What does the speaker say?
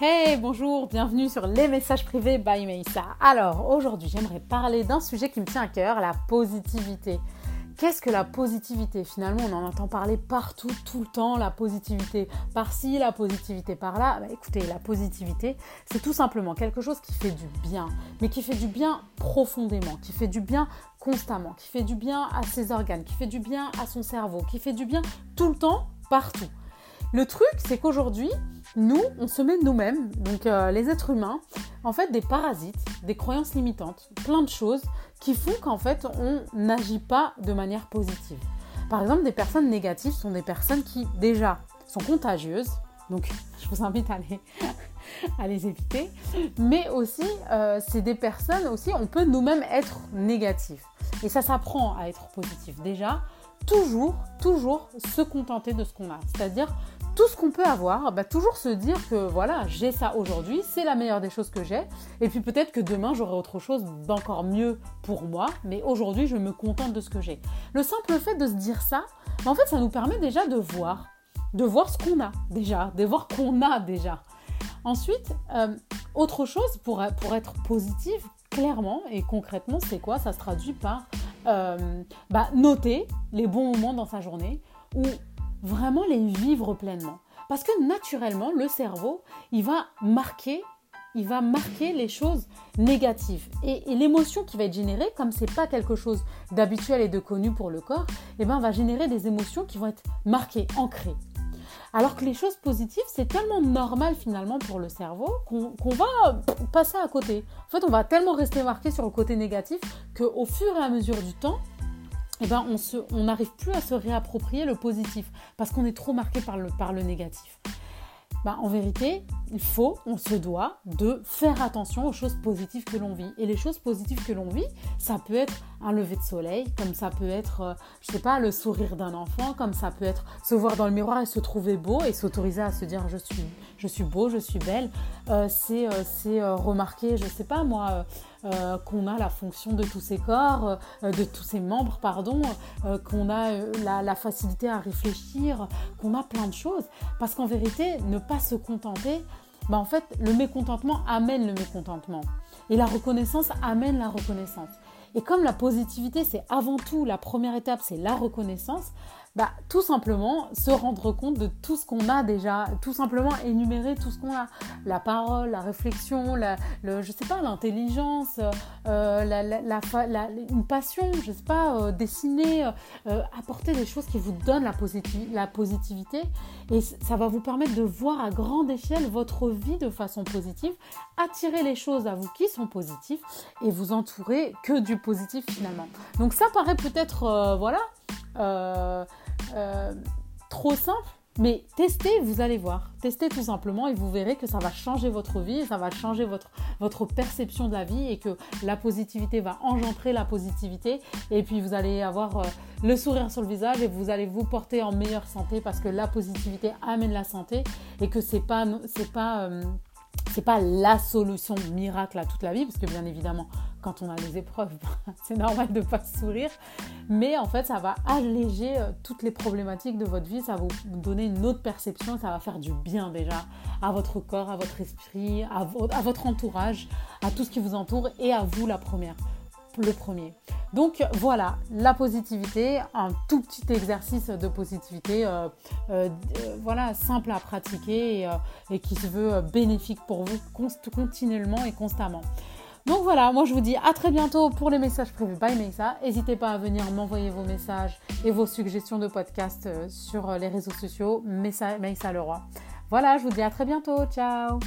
Hey, bonjour, bienvenue sur les messages privés by Meissa. Alors, aujourd'hui, j'aimerais parler d'un sujet qui me tient à cœur, la positivité. Qu'est-ce que la positivité Finalement, on en entend parler partout, tout le temps, la positivité par-ci, la positivité par-là. Bah, écoutez, la positivité, c'est tout simplement quelque chose qui fait du bien, mais qui fait du bien profondément, qui fait du bien constamment, qui fait du bien à ses organes, qui fait du bien à son cerveau, qui fait du bien tout le temps, partout. Le truc, c'est qu'aujourd'hui, nous, on se met nous-mêmes, donc euh, les êtres humains, en fait des parasites, des croyances limitantes, plein de choses qui font qu'en fait on n'agit pas de manière positive. Par exemple, des personnes négatives sont des personnes qui déjà sont contagieuses, donc je vous invite à les, éviter, mais aussi euh, c'est des personnes aussi, on peut nous-mêmes être négatifs. Et ça s'apprend à être positif. Déjà, toujours, toujours se contenter de ce qu'on a. C'est-à-dire tout ce qu'on peut avoir, bah, toujours se dire que voilà, j'ai ça aujourd'hui, c'est la meilleure des choses que j'ai, et puis peut-être que demain j'aurai autre chose d'encore mieux pour moi, mais aujourd'hui je me contente de ce que j'ai. Le simple fait de se dire ça, en fait ça nous permet déjà de voir, de voir ce qu'on a déjà, de voir qu'on a déjà. Ensuite, euh, autre chose pour, pour être positive, clairement et concrètement, c'est quoi? Ça se traduit par euh, bah, noter les bons moments dans sa journée ou vraiment les vivre pleinement. Parce que naturellement, le cerveau, il va marquer, il va marquer les choses négatives. Et, l'émotion qui va être générée, comme c'est pas quelque chose d'habituel et de connu pour le corps, eh ben, va générer des émotions qui vont être marquées, ancrées. Alors que les choses positives, c'est tellement normal finalement pour le cerveau qu'on va passer à côté. En fait, on va tellement rester marqué sur le côté négatif qu'au fur et à mesure du temps, eh ben, on n'arrive plus à se réapproprier le positif parce qu'on est trop marqué par le, par le négatif. Ben, en vérité, il faut, on se doit de faire attention aux choses positives que l'on vit. Et les choses positives que l'on vit, ça peut être un lever de soleil, comme ça peut être, euh, je sais pas, le sourire d'un enfant, comme ça peut être se voir dans le miroir et se trouver beau et s'autoriser à se dire je suis, je suis beau, je suis belle. Euh, c'est euh, remarquer, je sais pas moi, qu'on a la fonction de tous ses corps, de tous ses membres, pardon, qu'on a la facilité à réfléchir, qu'on a plein de choses. Parce qu'en vérité, ne pas se contenter bah, en fait, le mécontentement amène le mécontentement. Et la reconnaissance amène la reconnaissance. Et comme la positivité, c'est avant tout la première étape, c'est la reconnaissance, bah, tout simplement se rendre compte de tout ce qu'on a déjà, tout simplement énumérer tout ce qu'on a. La parole, la réflexion, je sais pas, l'intelligence, euh, la, une passion, je sais pas, euh, dessiner, euh, apporter des choses qui vous donnent la, la positivité. Et ça va vous permettre de voir à grande échelle votre vie de façon positive, attirer les choses à vous qui sont positives et vous entourer que du positif finalement. Donc ça paraît peut-être, voilà, euh, trop simple, mais testez, vous allez voir. Testez tout simplement et vous verrez que ça va changer votre vie, ça va changer votre, votre perception de la vie et que la positivité va engendrer la positivité. Et puis vous allez avoir euh, le sourire sur le visage et vous allez vous porter en meilleure santé parce que la positivité amène la santé et que c'est pas, c'est pas, euh, c'est pas la solution miracle à toute la vie parce que bien évidemment quand on a des épreuves, c'est normal de ne pas sourire. Mais en fait, ça va alléger euh, toutes les problématiques de votre vie, ça va vous donner une autre perception, ça va faire du bien déjà à votre corps, à votre esprit, à, votre entourage, à tout ce qui vous entoure et à vous la première le premier. Donc voilà, la positivité, un tout petit exercice de positivité, euh, euh, voilà, simple à pratiquer et, qui se veut bénéfique pour vous continuellement et constamment. Donc voilà, moi je vous dis à très bientôt pour les messages prévus by Meissa. N'hésitez pas à venir m'envoyer vos messages et vos suggestions de podcast euh, sur euh, les réseaux sociaux Meissa Leroy. Voilà, je vous dis à très bientôt. Ciao